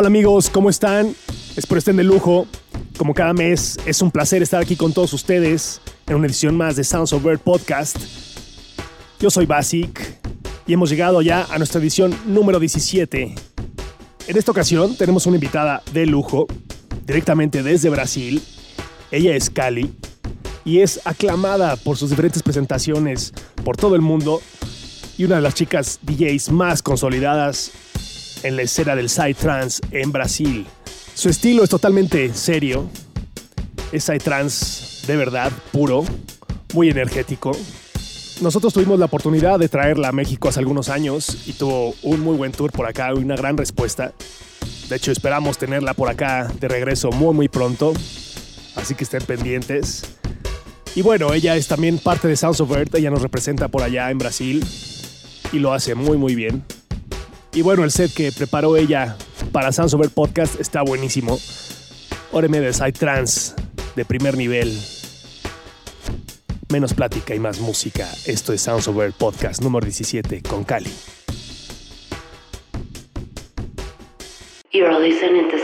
Hola amigos, ¿cómo están? Espero estén de lujo. Como cada mes, es un placer estar aquí con todos ustedes en una edición más de Sounds of Bird Podcast. Yo soy Basic y hemos llegado ya a nuestra edición número 17. En esta ocasión tenemos una invitada de lujo, directamente desde Brasil. Ella es Cali y es aclamada por sus diferentes presentaciones por todo el mundo y una de las chicas DJs más consolidadas en la escena del Psytrance en Brasil. Su estilo es totalmente serio, es Psytrance de verdad, puro, muy energético. Nosotros tuvimos la oportunidad de traerla a México hace algunos años y tuvo un muy buen tour por acá, una gran respuesta. De hecho, esperamos tenerla por acá de regreso muy muy pronto, así que estén pendientes. Y bueno, ella es también parte de Sounds of Earth, ella nos representa por allá en Brasil y lo hace muy muy bien. Y bueno, el set que preparó ella para Earth Podcast está buenísimo. Óreme de Side Trance de primer nivel. Menos plática y más música. Esto es Sounds Earth Podcast número 17 con Cali. You're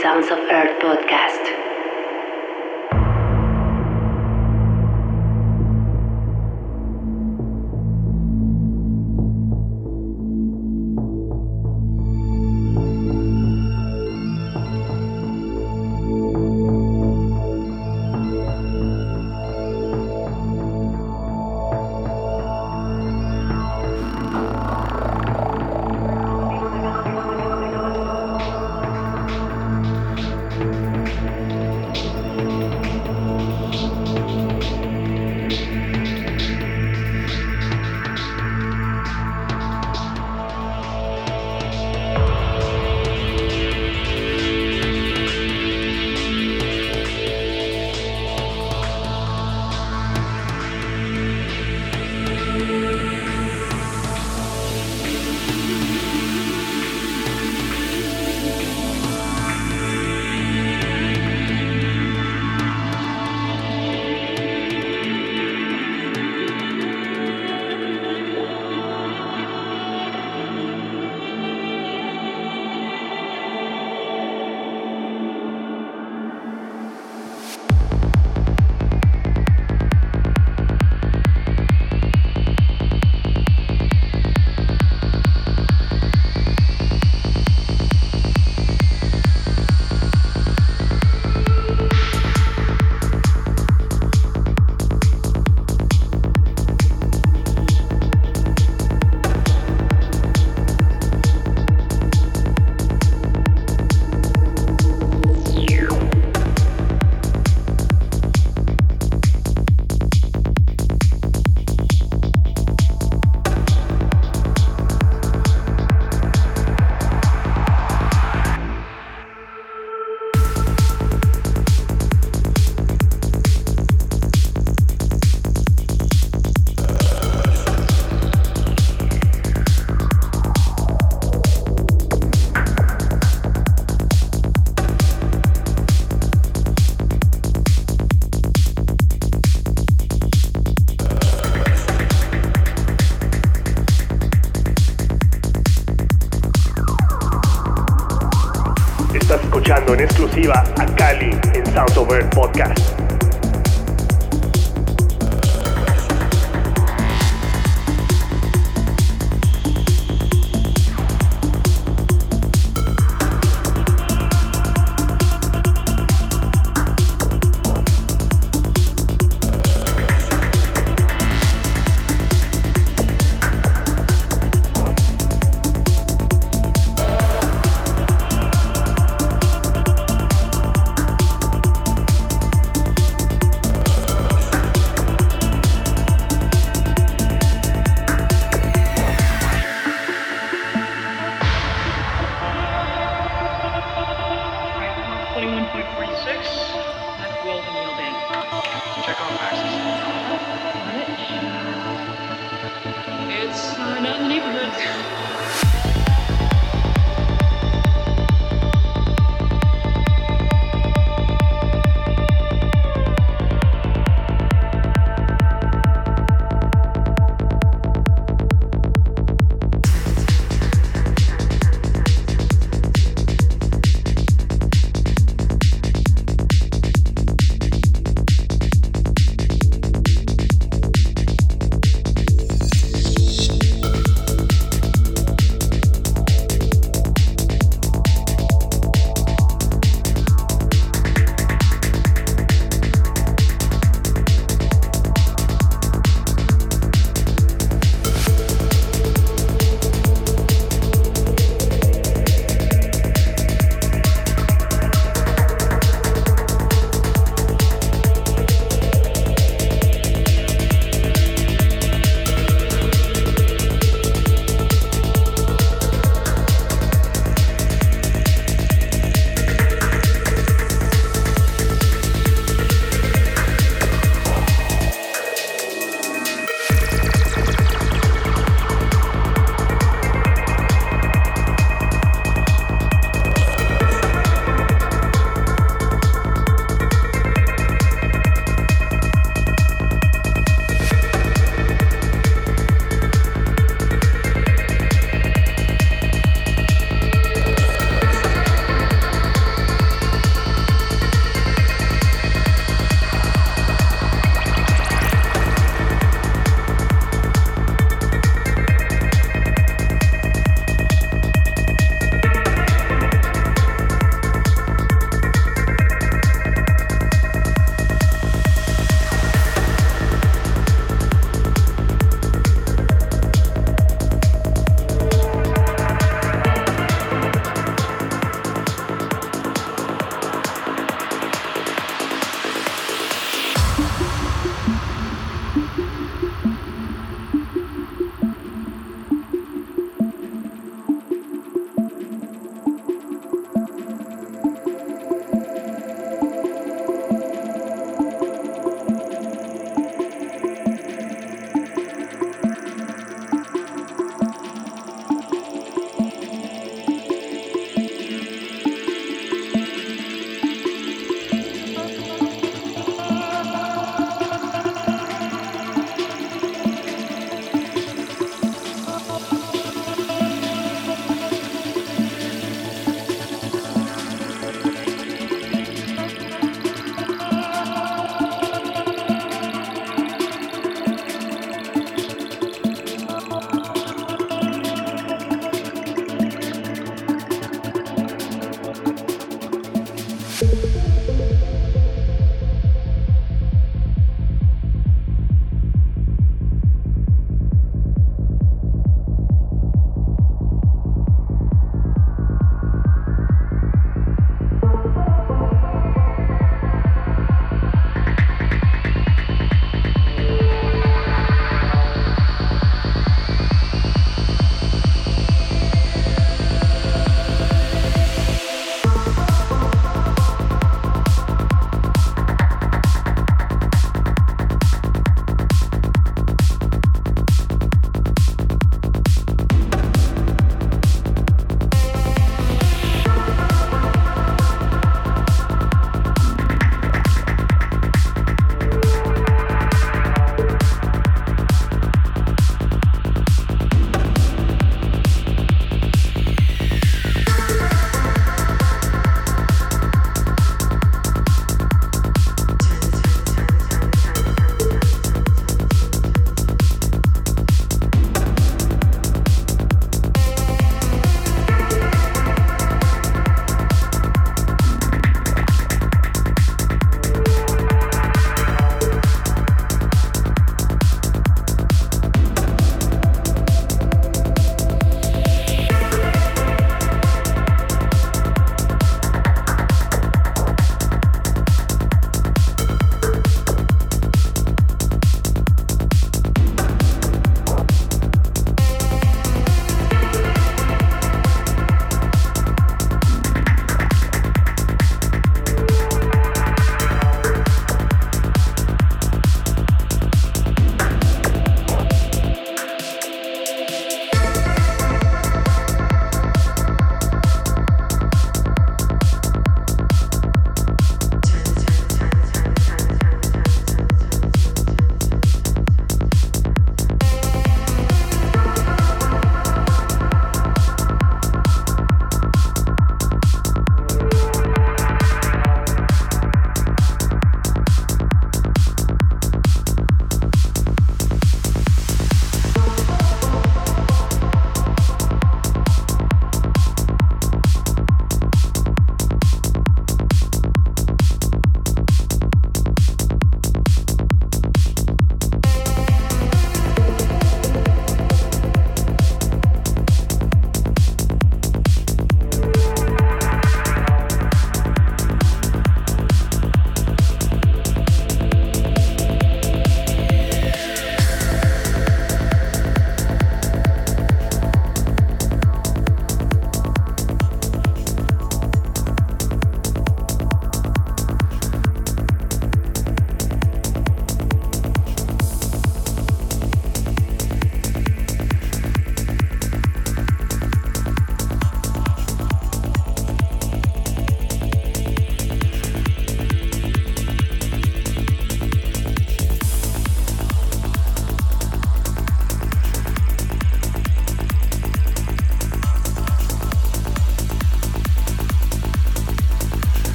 Sounds of Earth podcast. Exclusiva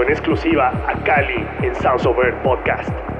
en exclusiva a Cali en Sounds Earth Podcast.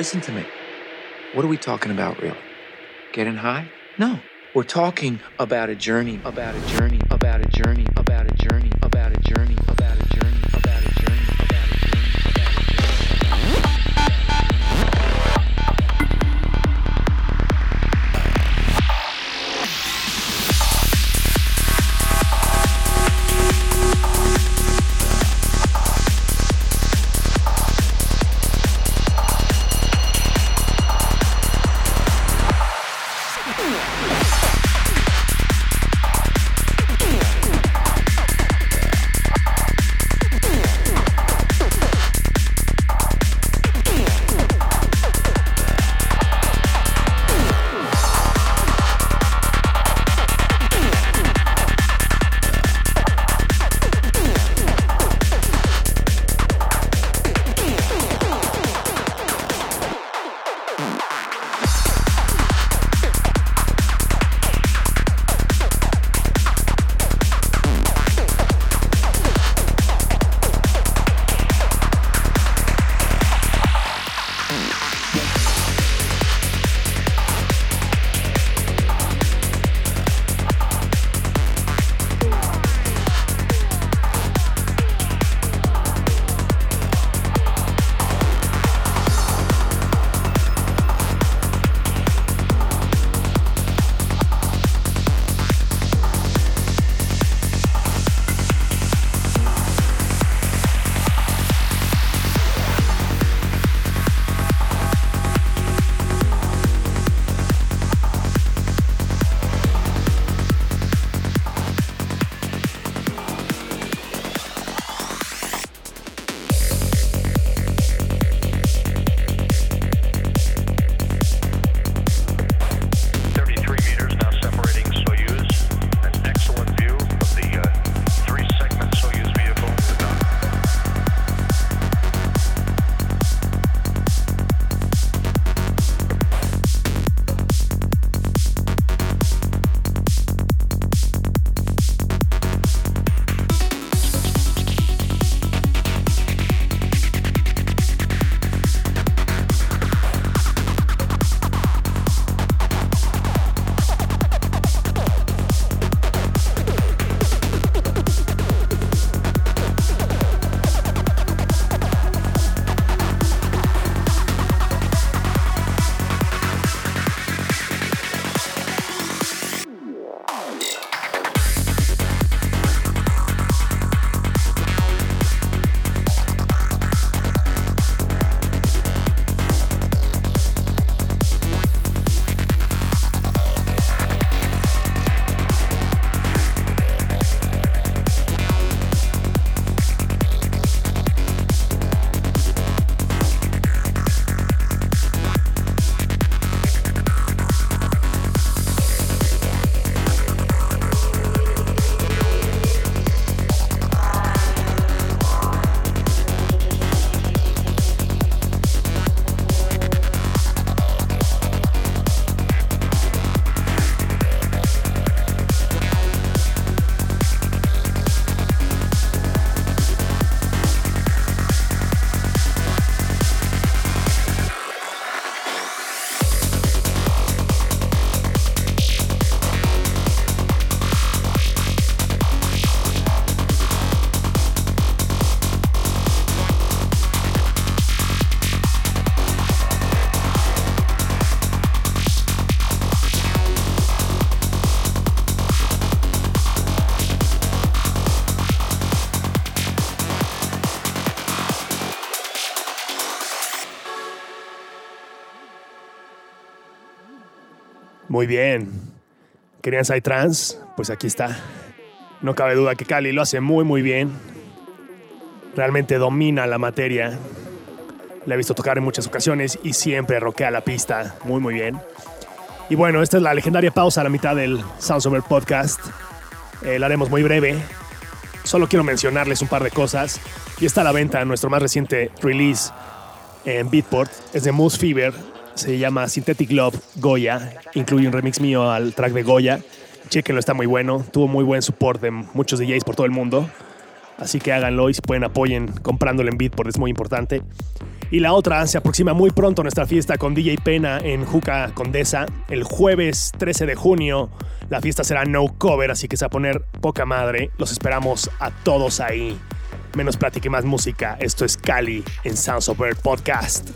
Listen to me. What are we talking about, really? Getting high? No. We're talking about a journey, about a journey, Muy bien. ¿Querían Psytrance? Pues aquí está. No cabe duda que Cali lo hace muy muy bien. Realmente domina la materia. La he visto tocar en muchas ocasiones y siempre roquea la pista muy muy bien. Y bueno, esta es la legendaria pausa a la mitad del Sounds Over Podcast. Eh, la haremos muy breve. Solo quiero mencionarles un par de cosas. Y está a la venta nuestro más reciente release en Beatport. Es de Moose Fever. Se llama Synthetic Love Goya. Incluye un remix mío al track de Goya. Chequenlo, está muy bueno. Tuvo muy buen support de muchos DJs por todo el mundo. Así que háganlo y si pueden apoyen comprándolo en Beatport, es muy importante. Y la otra, se aproxima muy pronto nuestra fiesta con DJ Pena en Juca Condesa. El jueves 13 de junio, la fiesta será no cover, así que se va a poner poca madre. Los esperamos a todos ahí. Menos plática y más música. Esto es Cali en Sounds of Bird Podcast.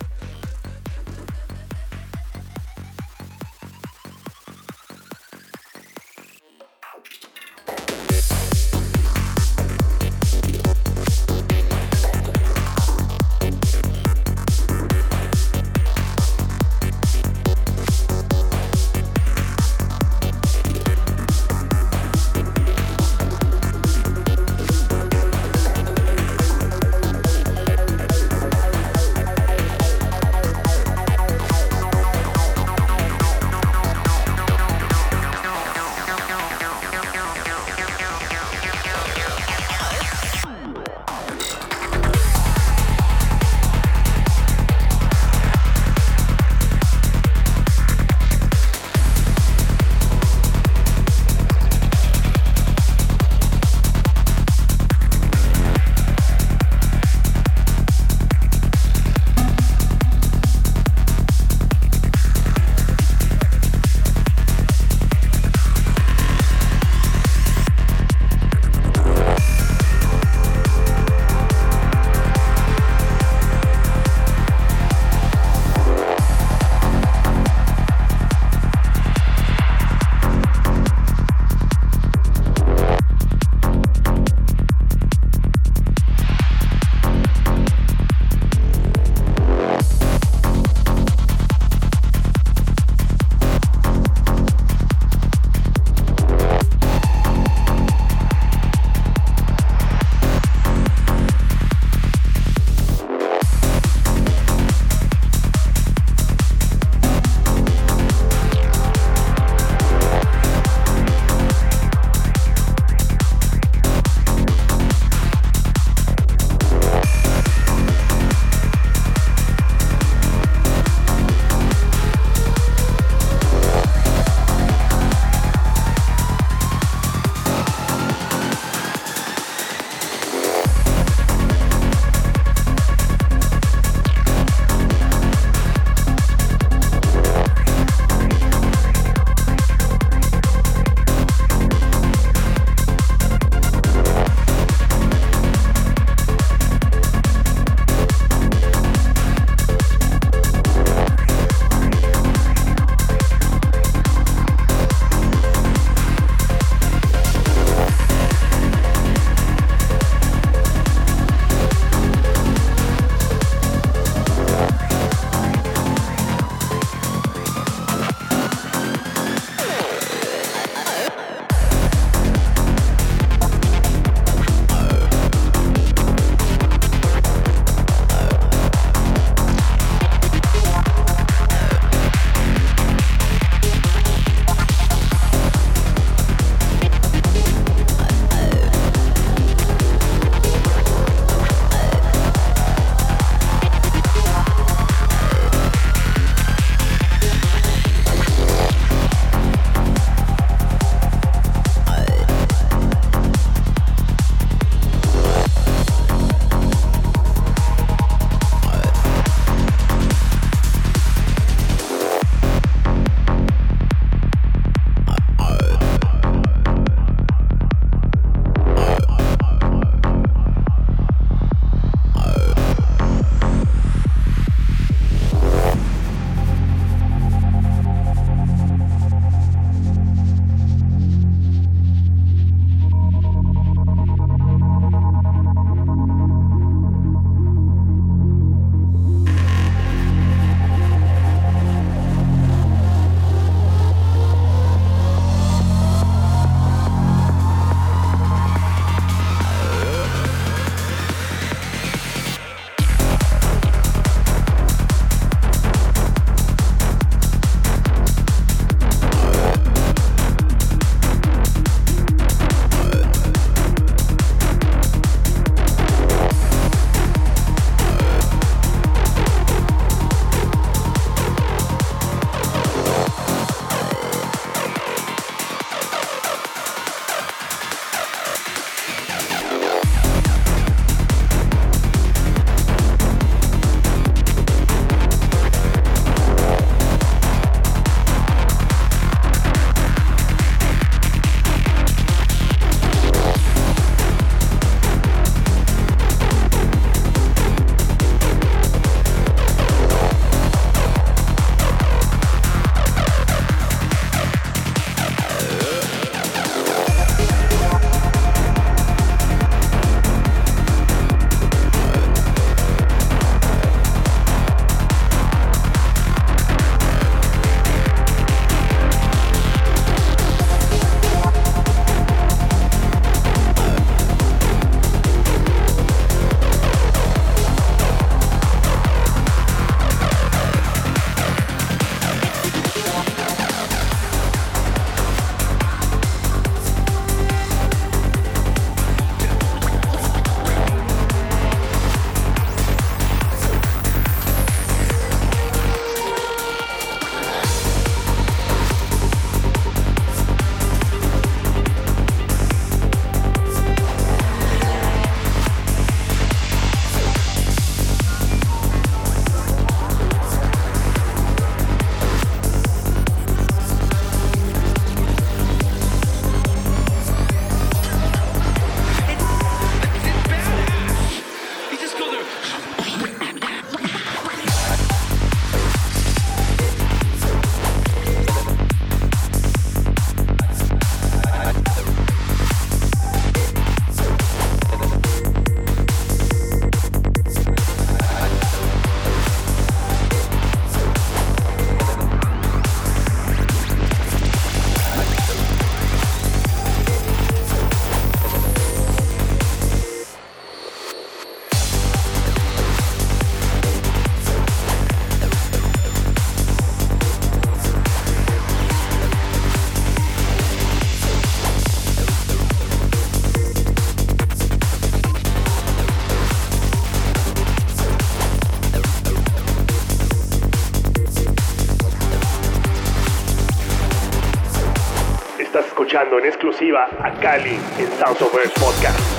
En exclusiva a Cali en Sounds of Earth Podcast.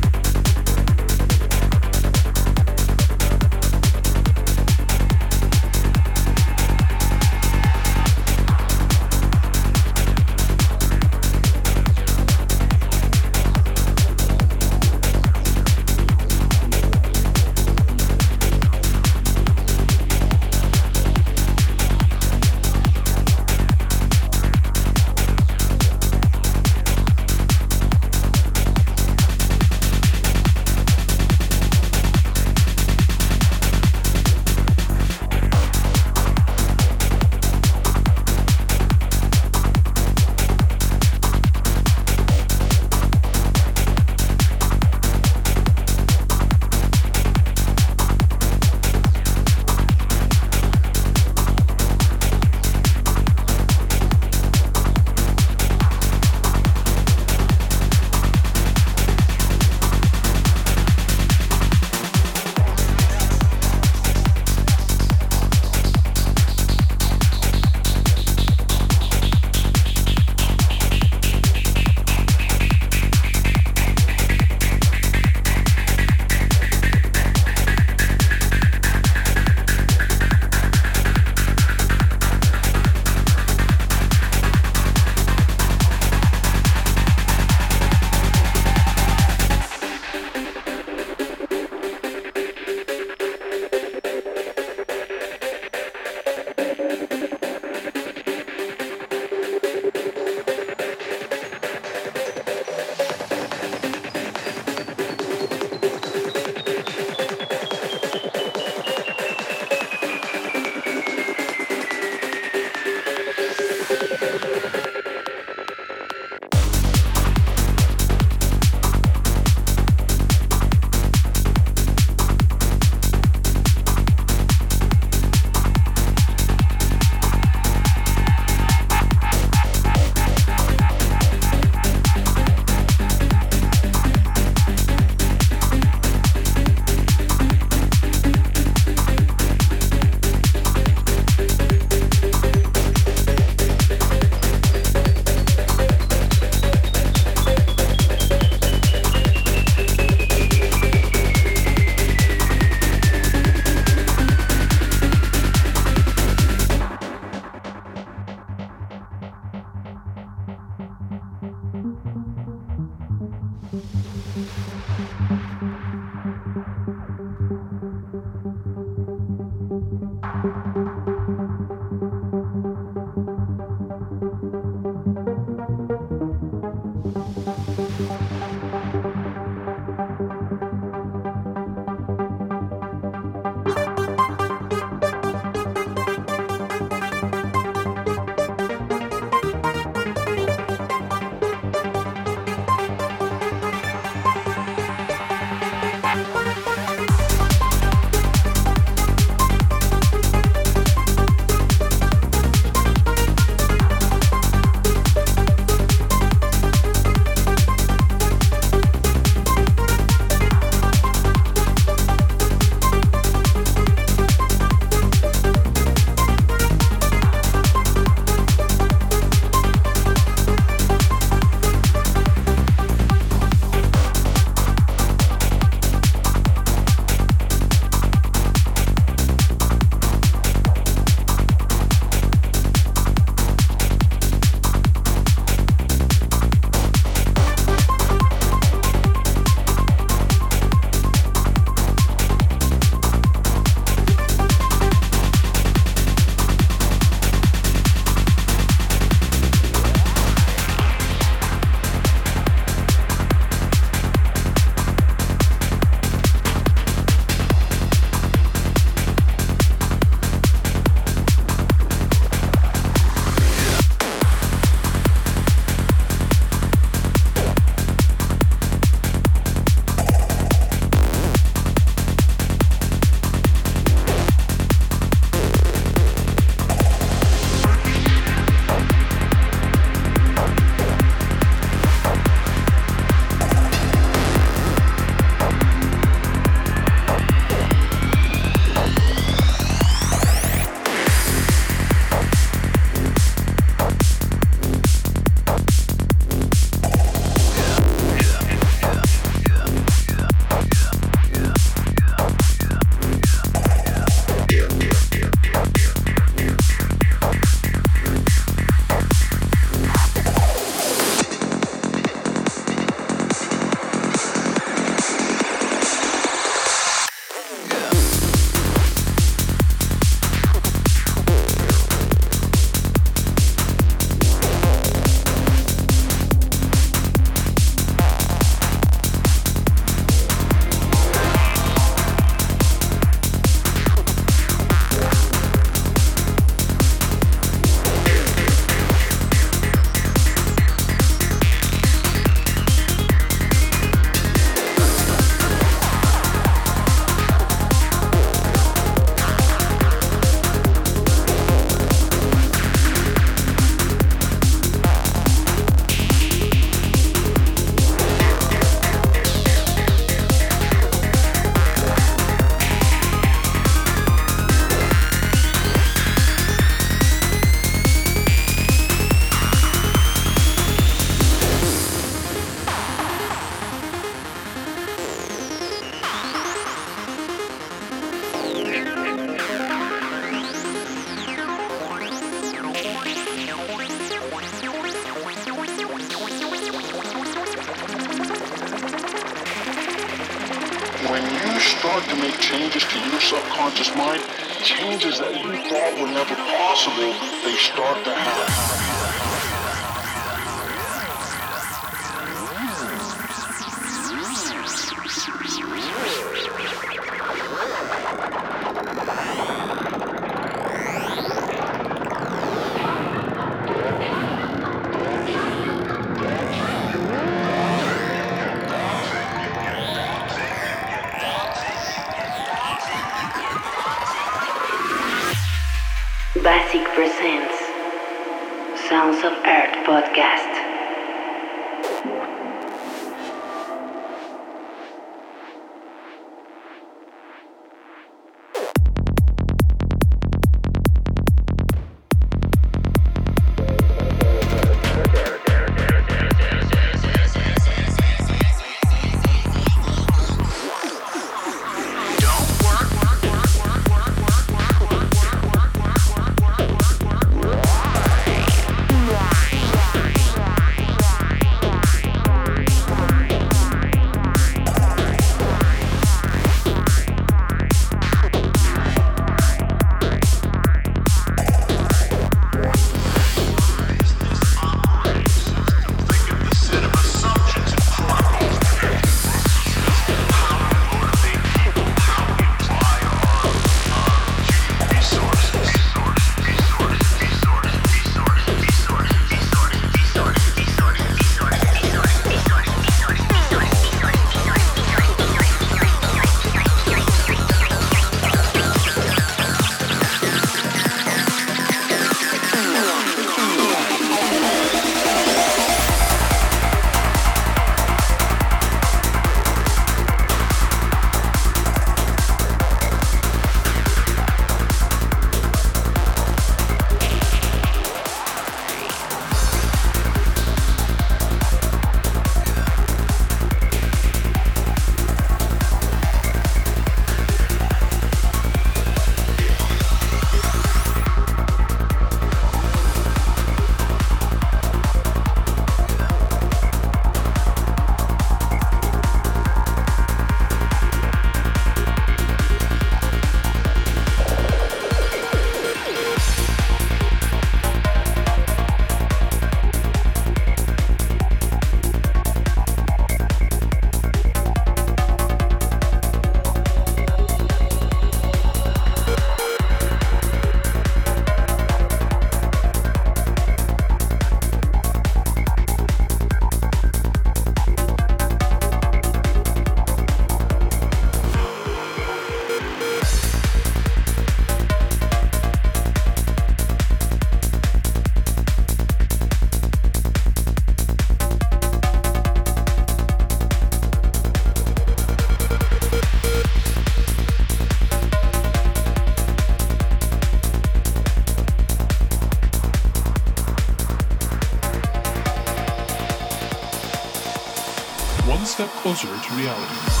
Closer to reality.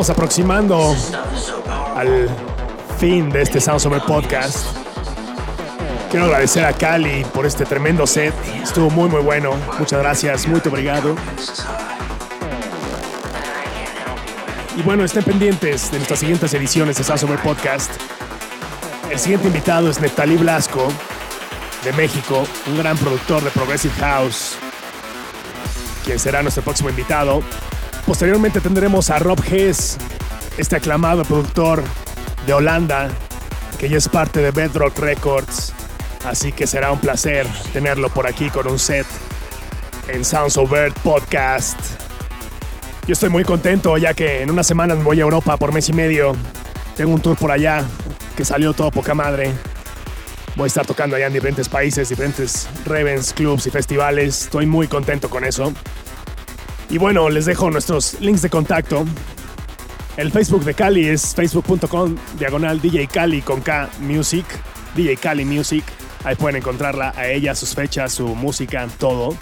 Estamos aproximando al fin de este Sounds Over Podcast. Quiero agradecer a Cali por este tremendo set. Estuvo muy, muy bueno. Muchas gracias. Muy obrigado. Y bueno, estén pendientes de nuestras siguientes ediciones de Sounds Over Podcast. El siguiente invitado es Neptali Blasco, de México, un gran productor de Progressive House, quien será nuestro próximo invitado. Posteriormente tendremos a Rob Hess, este aclamado productor de Holanda, que ya es parte de Bedrock Records. Así que será un placer tenerlo por aquí con un set en Sounds of Earth Podcast. Yo estoy muy contento ya que en unas semanas voy a Europa por mes y medio. Tengo un tour por allá que salió todo poca madre. Voy a estar tocando allá en diferentes países, diferentes revens, clubs y festivales. Estoy muy contento con eso. Y bueno, les dejo nuestros links de contacto. El Facebook de Cali es facebook.com diagonal DJ Cali con K Music. DJ Cali Music. Ahí pueden encontrarla a ella, sus fechas, su música, todo.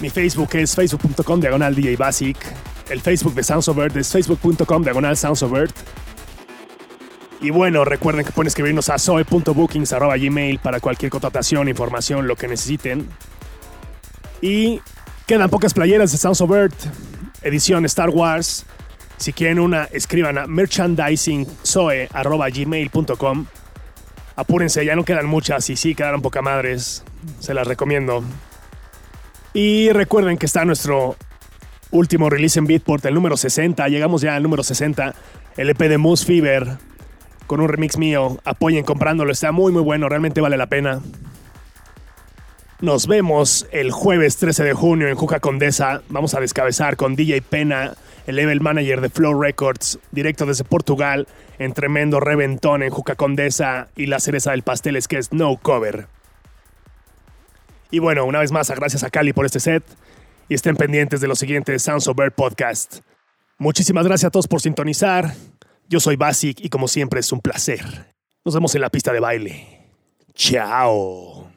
Mi Facebook es facebook.com diagonal DJ Basic. El Facebook de Sounds of es facebook.com diagonal Sounds. Y bueno, recuerden que pueden escribirnos a zoe.bookings.gmail para cualquier contratación, información, lo que necesiten. Y quedan pocas playeras de Sounds of edición Star Wars. Si quieren una, escriban a merchandisingzoe.gmail.com. Apúrense, ya no quedan muchas y sí, quedaron poca madres. Se las recomiendo. Y recuerden que está nuestro último release en Beatport, el número 60. Llegamos ya al número 60, el EP de Moose Fever, con un remix mío. Apoyen comprándolo, está muy muy bueno, realmente vale la pena. Nos vemos el jueves 13 de junio en Juca Condesa. Vamos a descabezar con DJ Pena, el level manager de Flow Records, directo desde Portugal, en tremendo reventón en Juca Condesa. Y la cereza del pastel es que es No Cover. Y bueno, una vez más, gracias a Cali por este set. Y estén pendientes de los siguientes Sounds of Bird podcast. Muchísimas gracias a todos por sintonizar. Yo soy Basic y como siempre es un placer. Nos vemos en la pista de baile. Chao.